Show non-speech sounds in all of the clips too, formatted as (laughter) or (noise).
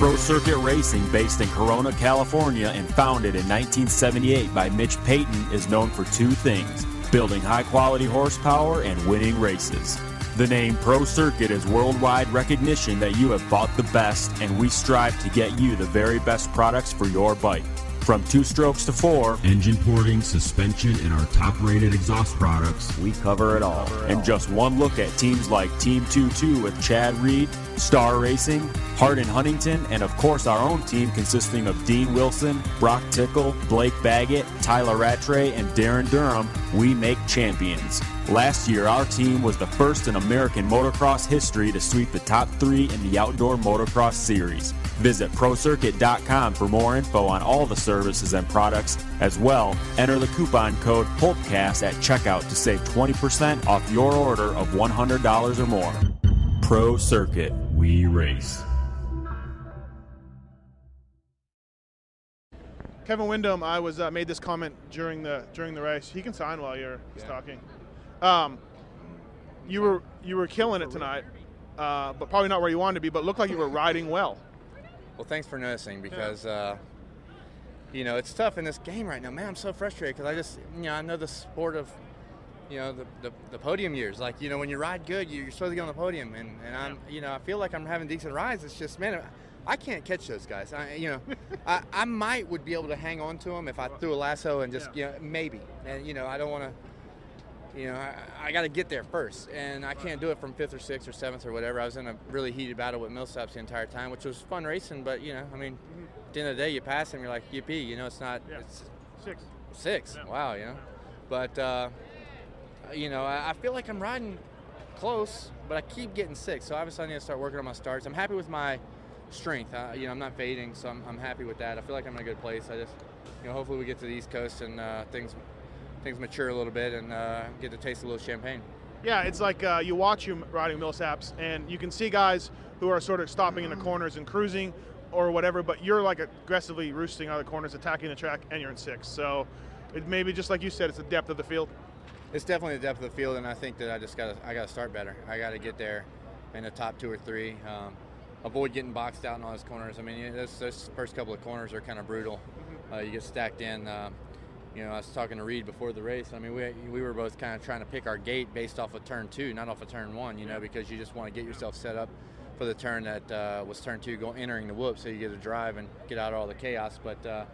Pro Circuit Racing, based in Corona, California, and founded in 1978 by Mitch Payton, is known for two things building high quality horsepower and winning races. The name Pro Circuit is worldwide recognition that you have bought the best, and we strive to get you the very best products for your bike. From two strokes to four, engine porting, suspension, and our top rated exhaust products, we cover it all. And just one look at teams like Team 2 with Chad Reed, Star Racing, Hart and Huntington, and of course our own team consisting of Dean Wilson, Broc Tickle, Blake Baggett, Tyla Rattray, and Darryn Durham, we make champions. Last year, our team was the first in American motocross history to sweep the top three in the Outdoor Motocross Series. Visit ProCircuit.com for more info on all the services and products. As well, enter the coupon code PULPCAST at checkout to save 20% off your order of $100 or more. Pro Circuit, we race. Kevin Windham, I was uh, made this comment during the during the race. He can sign while you're yeah. talking. Um, you were you were killing it tonight, uh, but probably not where you wanted to be. But looked like you were riding well. Well, thanks for noticing because, yeah. uh, you know, it's tough in this game right now. Man, I'm so frustrated because I just, you know, I know the sport of, you know, the, the, the, podium years. Like, you know, when you ride good, you're supposed to get on the podium. And, and I'm, you know, I feel like I'm having decent rides. It's just, man, I can't catch those guys. I, you know, (laughs) I, I might would be able to hang on to them if I threw a lasso and just, yeah. you know, maybe. And, you know, I don't want to you know, I, I got to get there first, and I can't do it from fifth or sixth or seventh or whatever. I was in a really heated battle with Millsaps the entire time, which was fun racing. But you know, I mean, mm-hmm. at the end of the day, you pass him, you're like, yippee! You know, it's not. Yeah. It's six. Six. Yeah. Wow. You know, but uh, you know, I, I feel like I'm riding close, but I keep getting sick. So obviously, I need to start working on my starts. I'm happy with my strength. Uh, you know, I'm not fading, so I'm, I'm happy with that. I feel like I'm in a good place. I just, you know, hopefully we get to the East Coast and uh, things things mature a little bit and uh, get to taste a little champagne. Yeah, it's like uh, you watch you riding Millsaps, and you can see guys who are sort of stopping in the corners and cruising or whatever, but you're like aggressively roosting out of the corners, attacking the track, and you're in sixth. So it maybe just like you said, it's the depth of the field. It's definitely the depth of the field, and I think that I just got I got to start better. I got to get there in the top two or three. Um, avoid getting boxed out in all those corners. I mean, those, those first couple of corners are kind of brutal. Mm-hmm. Uh, you get stacked in. Uh, you know, I was talking to Reed before the race. I mean, we, we were both kind of trying to pick our gate based off of turn two, not off of turn one, you know, because you just want to get yourself set up for the turn that uh, was turn two, going entering the whoop, so you get to drive and get out of all the chaos. But, uh,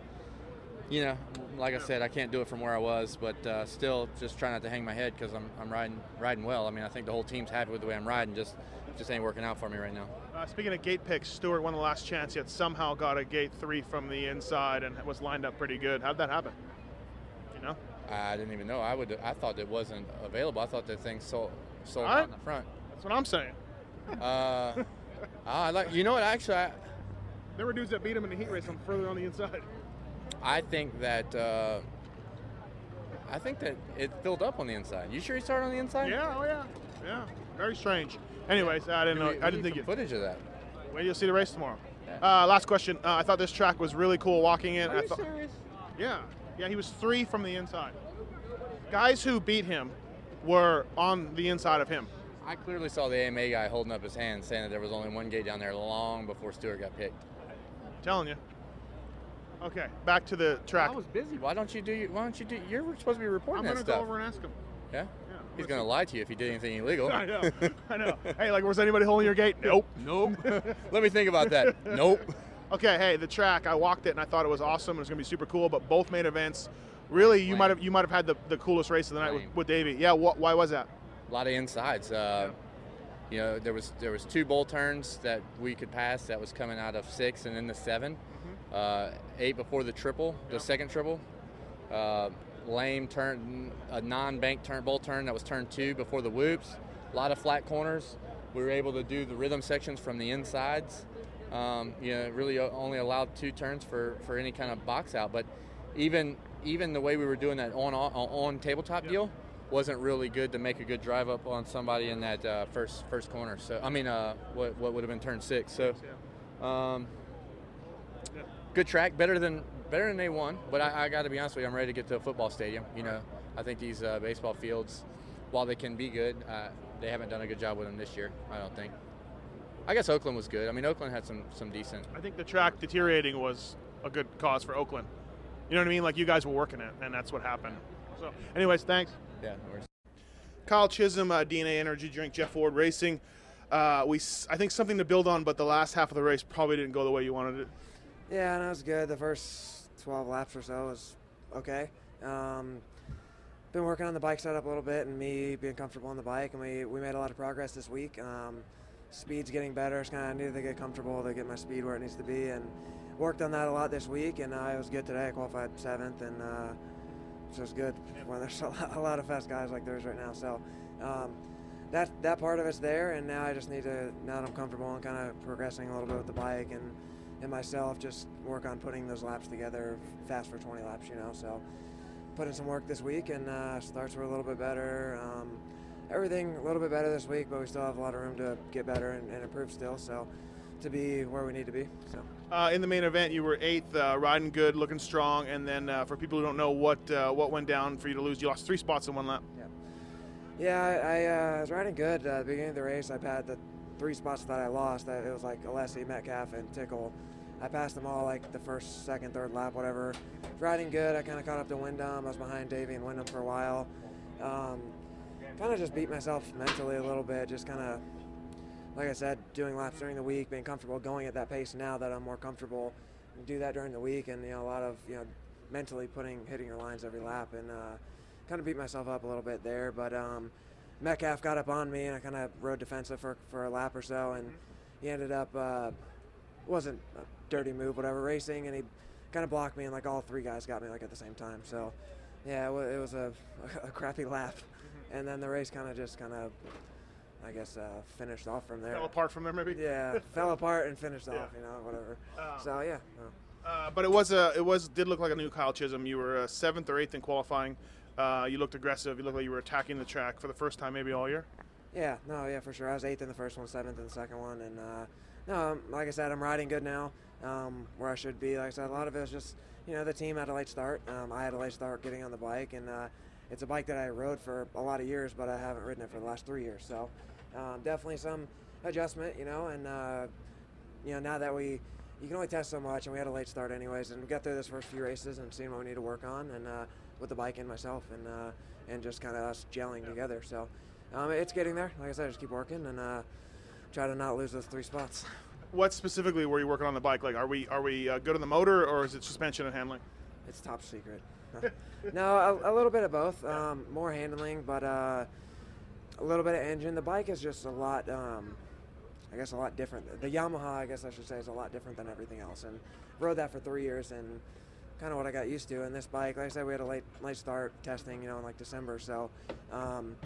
you know, like I said, I can't do it from where I was, but uh, still just trying not to hang my head because I'm, I'm riding riding well. I mean, I think the whole team's happy with the way I'm riding, just just ain't working out for me right now. Uh, speaking of gate picks, Stewart won the last chance, yet somehow got a gate three from the inside and was lined up pretty good. How'd that happen? You know? I didn't even know. I would. I thought it wasn't available. I thought the thing sold sold out in the front. That's what I'm saying. uh, (laughs) I like. You know what? Actually, I, there were dudes that beat him in the heat race. I'm further on the inside. I think that. Uh, I think that it filled up on the inside. You sure he started on the inside? Yeah. Oh yeah. Yeah. Very strange. Anyways, I didn't know. We, I didn't think it. Footage of that. Wait, you'll see the race tomorrow. Yeah. Uh, last question. Uh, I thought this track was really cool walking in. Are I you serious? Yeah. Yeah, he was three from the inside. Guys who beat him were on the inside of him. I clearly saw the AMA guy holding up his hand saying that there was only one gate down there long before Stewart got picked. I'm telling you. Okay, back to the track. I was busy. Why don't you do? Why don't you do? You're supposed to be reporting I'm that stuff. I'm gonna go over and ask him. Yeah. Yeah. He's gonna lie to you if he did anything illegal. (laughs) I know. (laughs) I know. Hey, like, was anybody holding your gate? Nope. (laughs) Nope. Let me think about that. Nope. Okay. Hey, the track. I walked it and I thought it was awesome. It was gonna be super cool. But both main events Really, you might have you might have had the, the coolest race of the night with, with Davi. Yeah, wh- why was that? A lot of insides. Uh, you know, there was there was two bull turns that we could pass that was coming out of six and then the 7 mm-hmm. Uh, eight before the triple, the second triple. Uh, lame turn, a non-bank turn bull turn that was turn two before the whoops. A lot of flat corners. We were able to do the rhythm sections from the insides. Um, you know, really only allowed two turns for, for any kind of box out. But even even the way we were doing that on on, on tabletop yep. deal wasn't really good to make a good drive up on somebody in that uh, first first corner. So I mean, uh, what what would have been turn six. So, um, good track, better than better than they won. But I, I got to be honest with you, I'm ready to get to a football stadium. You know, I think these uh, baseball fields, while they can be good, uh, they haven't done a good job with them this year. I don't think. I guess Oakland was good. I mean, Oakland had some some decent. I think the track deteriorating was a good cause for Oakland. You know what I mean? Like you guys were working it, and that's what happened. So, anyways, thanks. Yeah, no worries. Kyle Chisholm, uh, DNA Energy Drink, Jeff Ward Racing. Uh, we, I think something to build on, but the last half of the race probably didn't go the way you wanted it. Yeah, and it was good. The first 12 laps or so was okay. Um, been working on the bike setup a little bit, and me being comfortable on the bike, and we, we made a lot of progress this week. Um, speed's getting better. It's kind of needed to get comfortable to get my speed where it needs to be, and worked on that a lot this week. And uh, it was good today. I qualified seventh, and uh, so it's good when there's (laughs) a lot, a lot, of fast guys like there's right now. So um, that that part of it's there, and now I just need to now that I'm comfortable and kind of progressing a little bit with the bike and and myself, just work on putting those laps together fast for 20 laps. You know, so put in some work this week, and uh, starts were a little bit better. Um, everything a little bit better this week, but we still have a lot of room to get better and, and improve still. So to be where we need to be. So. Uh, in the main event, you were eighth, uh, riding good, looking strong, and then uh, for people who don't know what uh, what went down for you to lose, you lost three spots in one lap. Yeah, yeah, I, I uh, was riding good at the beginning of the race. I had the three spots that I lost. That It was like Alessi, Metcalf, and Tickle. I passed them all like the first, second, third lap, whatever. Riding good. I kind of caught up to Windham. I was behind Davi and Windham for a while. Um, kind of just beat myself mentally a little bit. Just kind of like I said, doing laps during the week, being comfortable going at that pace now that I'm more comfortable, do that during the week, and you know a lot of you know mentally putting hitting your lines every lap, and uh, kind of beat myself up a little bit there. But um, Metcalf got up on me, and I kind of rode defensive for for a lap or so, and he ended up uh, wasn't a dirty move, whatever, racing, and he kind of blocked me, and like all three guys got me like at the same time. So yeah, it was a, (laughs) a crappy lap, and then the race kind of just kind of I guess, uh, finished off from there. Fell apart from there, maybe. Yeah, fell (laughs) apart and finished Yeah. off. You know, whatever. Um, so yeah. no. Uh, but it was a it was did look like a new Kyle Chisholm. You were uh, seventh or eighth in qualifying. Uh, you looked aggressive. You looked like you were attacking the track for the first time maybe all year. Yeah, no, yeah, for sure. I was eighth in the first one, seventh in the second one, and uh, no, um, like I said, I'm riding good now, um, where I should be. Like I said, a lot of it was just, you know, the team had a late start. Um, I had a late start getting on the bike, and uh, it's a bike that I rode for a lot of years, but I haven't ridden it for the last three years. So um, definitely some adjustment, you know, and uh, you know now that we. You can only test so much, and we had a late start anyways, and we got through this first few races and seeing what we need to work on, and uh, with the bike and myself, and uh, and just kind of us gelling together. So um, it's getting there. Like I said, just keep working and uh, try to not lose those three spots. What specifically were you working on the bike? Like, are we are we uh, good on the motor or is it suspension and handling? It's top secret. (laughs) (laughs) no, a, a little bit of both. Um, more handling, but uh, a little bit of engine. The bike is just a lot. Um, I guess a lot different. The Yamaha, I guess I should say, is a lot different than everything else. And rode that for three years, and kind of what I got used to. And this bike, like I said, we had a late late start testing, you know, in like December. So um,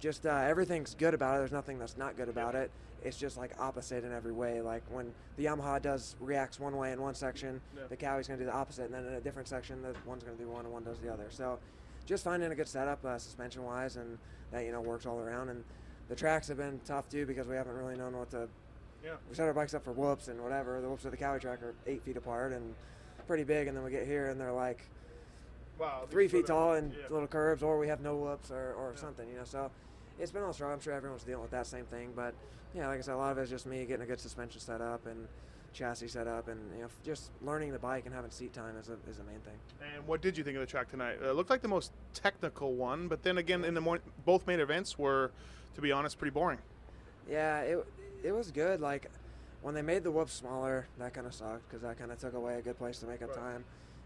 just uh, everything's good about it. There's nothing that's not good about it. It's just like opposite in every way. Like when the Yamaha does reacts one way in one section, Yeah. the Kawi's going to do the opposite, and then in a different section, the one's going to do one and one does the other. So just finding a good setup uh, suspension wise, and that you know works all around. And the tracks have been tough too because we haven't really known what to. Yeah. We set our bikes up for whoops and whatever. The whoops of the Cowie track are eight feet apart and pretty big, and then we get here and they're like Wow. three feet tall and yeah. little curves, or we have no whoops or, or Yeah. something, you know. So it's been a little struggle. I'm sure everyone's dealing with that same thing, but yeah, like I said, a lot of it is just me getting a good suspension set up and chassis set up, and you know, just learning the bike and having seat time is a, is the main thing. And what did you think of the track tonight? It looked like the most technical one, but then again, in the morning, both main events were, to be honest, pretty boring. Yeah, it it was good. Like when they made the whoops smaller, that kind of sucked because that kind of took away a good place to make up Right. time.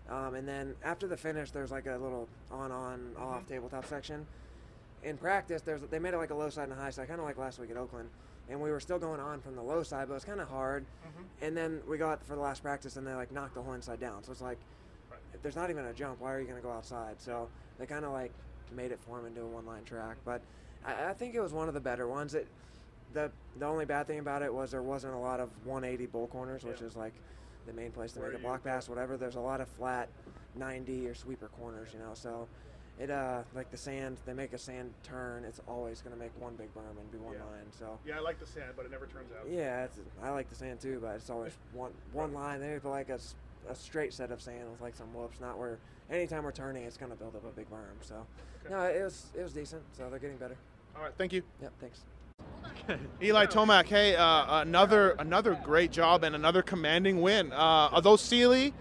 Um, and then after the finish, there's like a little on-on off tabletop section. In practice, there's they made it like a low side and a high side, kind of like last week at Oakland. And we were still going on from the low side, but it was kind of hard. And then we got for the last practice, and they like knocked the whole inside down. So it's like, if there's not even a jump, why are you going to go outside? So they kind of like made it form into a one-line track. But I, I think it was one of the better ones. It the the only bad thing about it was there wasn't a lot of 180 bull corners, which Yeah. is like the main place to Where make a block pass, whatever. There's a lot of flat 90 or sweeper corners, you know. So it uh like the sand, they make a sand turn. It's always going to make one big berm and be one Yeah. line. So Yeah, I like the sand, but it never turns out. yeah, it's, I like the sand too, but it's always (laughs) one one line. They put like a a straight set of sand with like some whoops, not where anytime we're turning, it's gonna build up a big berm. So Okay. no, it was it was decent. So they're getting better. All right, thank you. Yep, thanks. (laughs) Eli Tomac, hey, uh, another another great job and another commanding win. Uh, although Seely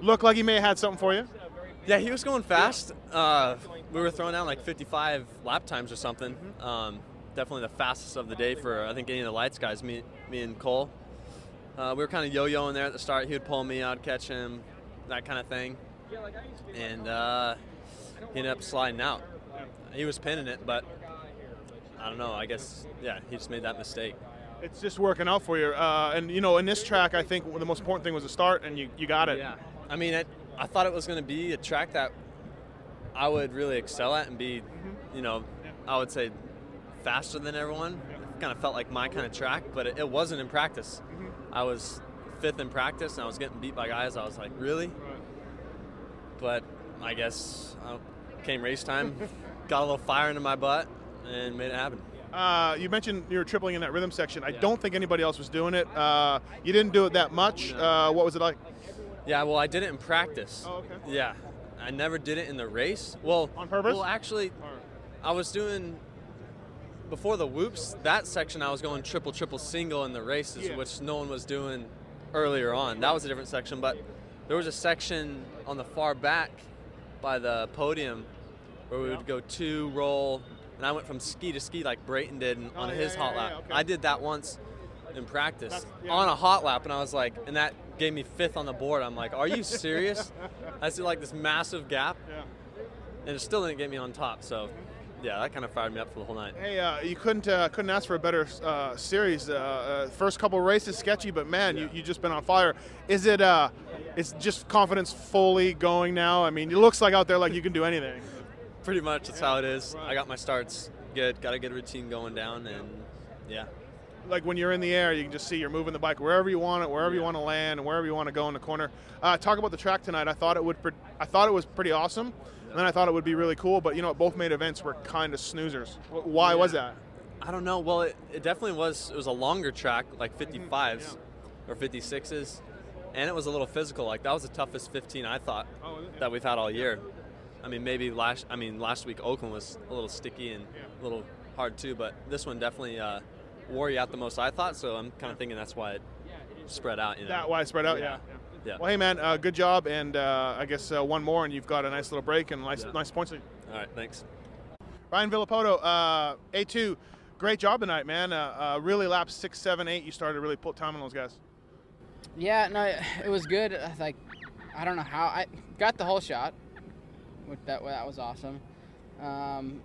looked like he may have had something for you. Yeah, he was going fast. Uh, we were throwing down like 55 lap times or something. Um, definitely the fastest of the day for I think any of the lights guys. Me, me and Cole. Uh, we were kind of yo-yoing there at the start. He would pull me, I'd catch him, that kind of thing. And uh, he ended up sliding out. He was pinning it, but I don't know. I guess yeah, he just made that mistake. It's just working out for you. Uh, and you know, in this track, I think the most important thing was the start, and you, you got it. Yeah. I mean, it, I thought it was going to be a track that I would really excel at and be, you know, I would say faster than everyone. It kind of felt like my kind of track, but it, it wasn't in practice. I was fifth in practice and I was getting beat by guys. I was like, really? But I guess uh, came race time, (laughs) got a little fire into my butt, and made it happen. Uh, you mentioned you were tripling in that rhythm section. I don't think anybody else was doing it. Uh, you didn't do it that much. Uh, what was it like? Yeah, well, I did it in practice. Oh, okay. Yeah, I never did it in the race. Well, On purpose? Well, actually, I was doing before the whoops. That section I was going triple, triple, single in the races, Yeah. which no one was doing earlier on. That was a different section, but there was a section on the far back by the podium where we would go two roll, and I went from ski to ski like Brayton did Oh, on yeah, his yeah, hot lap. yeah, okay. I did that once in practice yeah. on a hot lap, and I was like, and that gave me fifth on the board. I'm like, are you (laughs) serious? I see like this massive gap, Yeah. and it still didn't get me on top. So, yeah, that kind of fired me up for the whole night. Hey, uh, you couldn't uh, couldn't ask for a better uh, series. Uh, uh, first couple races sketchy, but man, you you just been on fire. Is it uh, is just confidence fully going now? I mean, it looks like out there like you can do anything. Pretty much, that's how it is. I got my starts good, got a good routine going down, and yeah. Like when you're in the air, you can just see you're moving the bike wherever you want it, wherever you want to land, and wherever you want to go in the corner. Uh, talk about the track tonight. I thought it would. Pre- I thought it was pretty awesome, and then I thought it would be really cool. But you know, both made events were kind of snoozers. Wh- Why was that? I don't know. Well, it, it definitely was. It was a longer track, like 55s Mm-hmm. or 56s, and it was a little physical. Like that was the toughest 15 I thought Oh, that we've had all year. I mean, maybe last. I mean, last week Oakland was a little sticky and a little hard too, but this one definitely uh, wore you out the most. I thought. So I'm kind of thinking that's why it spread out. You know. That why it spread out. Yeah. Yeah. Yeah. Well, hey man, uh, good job, and uh, I guess uh, one more, and you've got a nice little break and nice, Yeah. nice points. All right. Thanks. Ryan Villopoto, uh, A2, great job tonight, man. Uh, uh, really laps six, seven, eight. You started to really put time on those guys. Yeah, no, it was good. Uh, Like, I don't know how I got the whole shot, which that that was awesome. Um,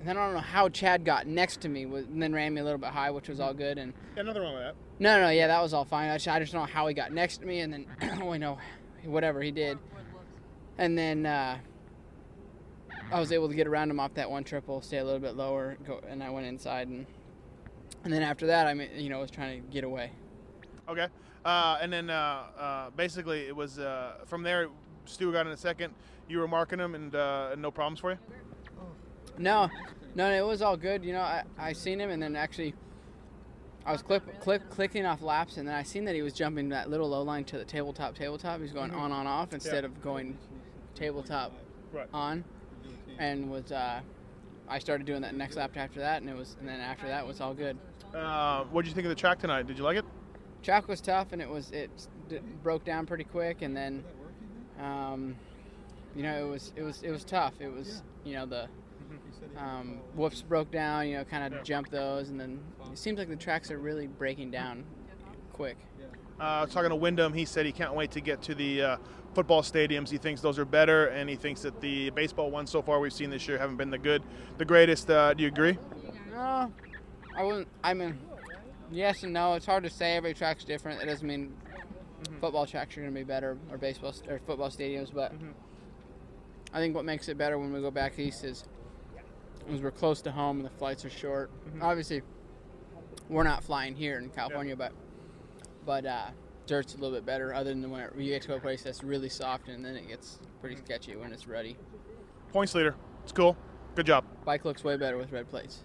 and then I don't know how Chad got next to me, and then ran me a little bit high, which was all good. And Yeah, nothing wrong with that. no, no, yeah, that was all fine. I just, I just don't know how he got next to me, and then (clears throat) oh, I know, whatever he did, and then uh, I was able to get around him off that one triple, stay a little bit lower, go, and I went inside, and and then after that, I mean, you know, was trying to get away. Okay. Uh, and then uh, uh, basically it was uh, from there. Stu got in a second. You were marking him, and, uh, no problems for you. No, no, it was all good. You know, I, I seen him, and then actually, I was clip, clip, clicking off laps, and then I seen that he was jumping that little low line to the tabletop, tabletop. He's going on, on, off instead of going tabletop Right. on, and was uh, I started doing that next lap after that, and it was, and then after that was all good. Uh, what did you think of the track tonight? Did you like it? Track was tough, and it was it d- broke down pretty quick, and then, um, you know, it was it was it was tough. It was you know the (laughs) um, whoops broke down, you know, kind of jumped those, and then it seems like the tracks are really breaking down quick. Uh, talking to Windham, he said he can't wait to get to the uh, football stadiums. He thinks those are better, and he thinks that the baseball ones so far we've seen this year haven't been the good, the greatest. Uh, do you agree? No, I wouldn't. I mean, yes and no. It's hard to say. Every track's different. It doesn't mean football tracks are going to be better or baseball st- or football stadiums, but mm-hmm. I think what makes it better when we go back east is is we're close to home and the flights are short. Mm-hmm. Obviously, we're not flying here in California, but but uh, dirt's a little bit better. Other than when you get to a place that's really soft and then it gets pretty mm-hmm. sketchy when it's ruddy. Points leader. It's cool. Good job. Bike looks way better with red plates.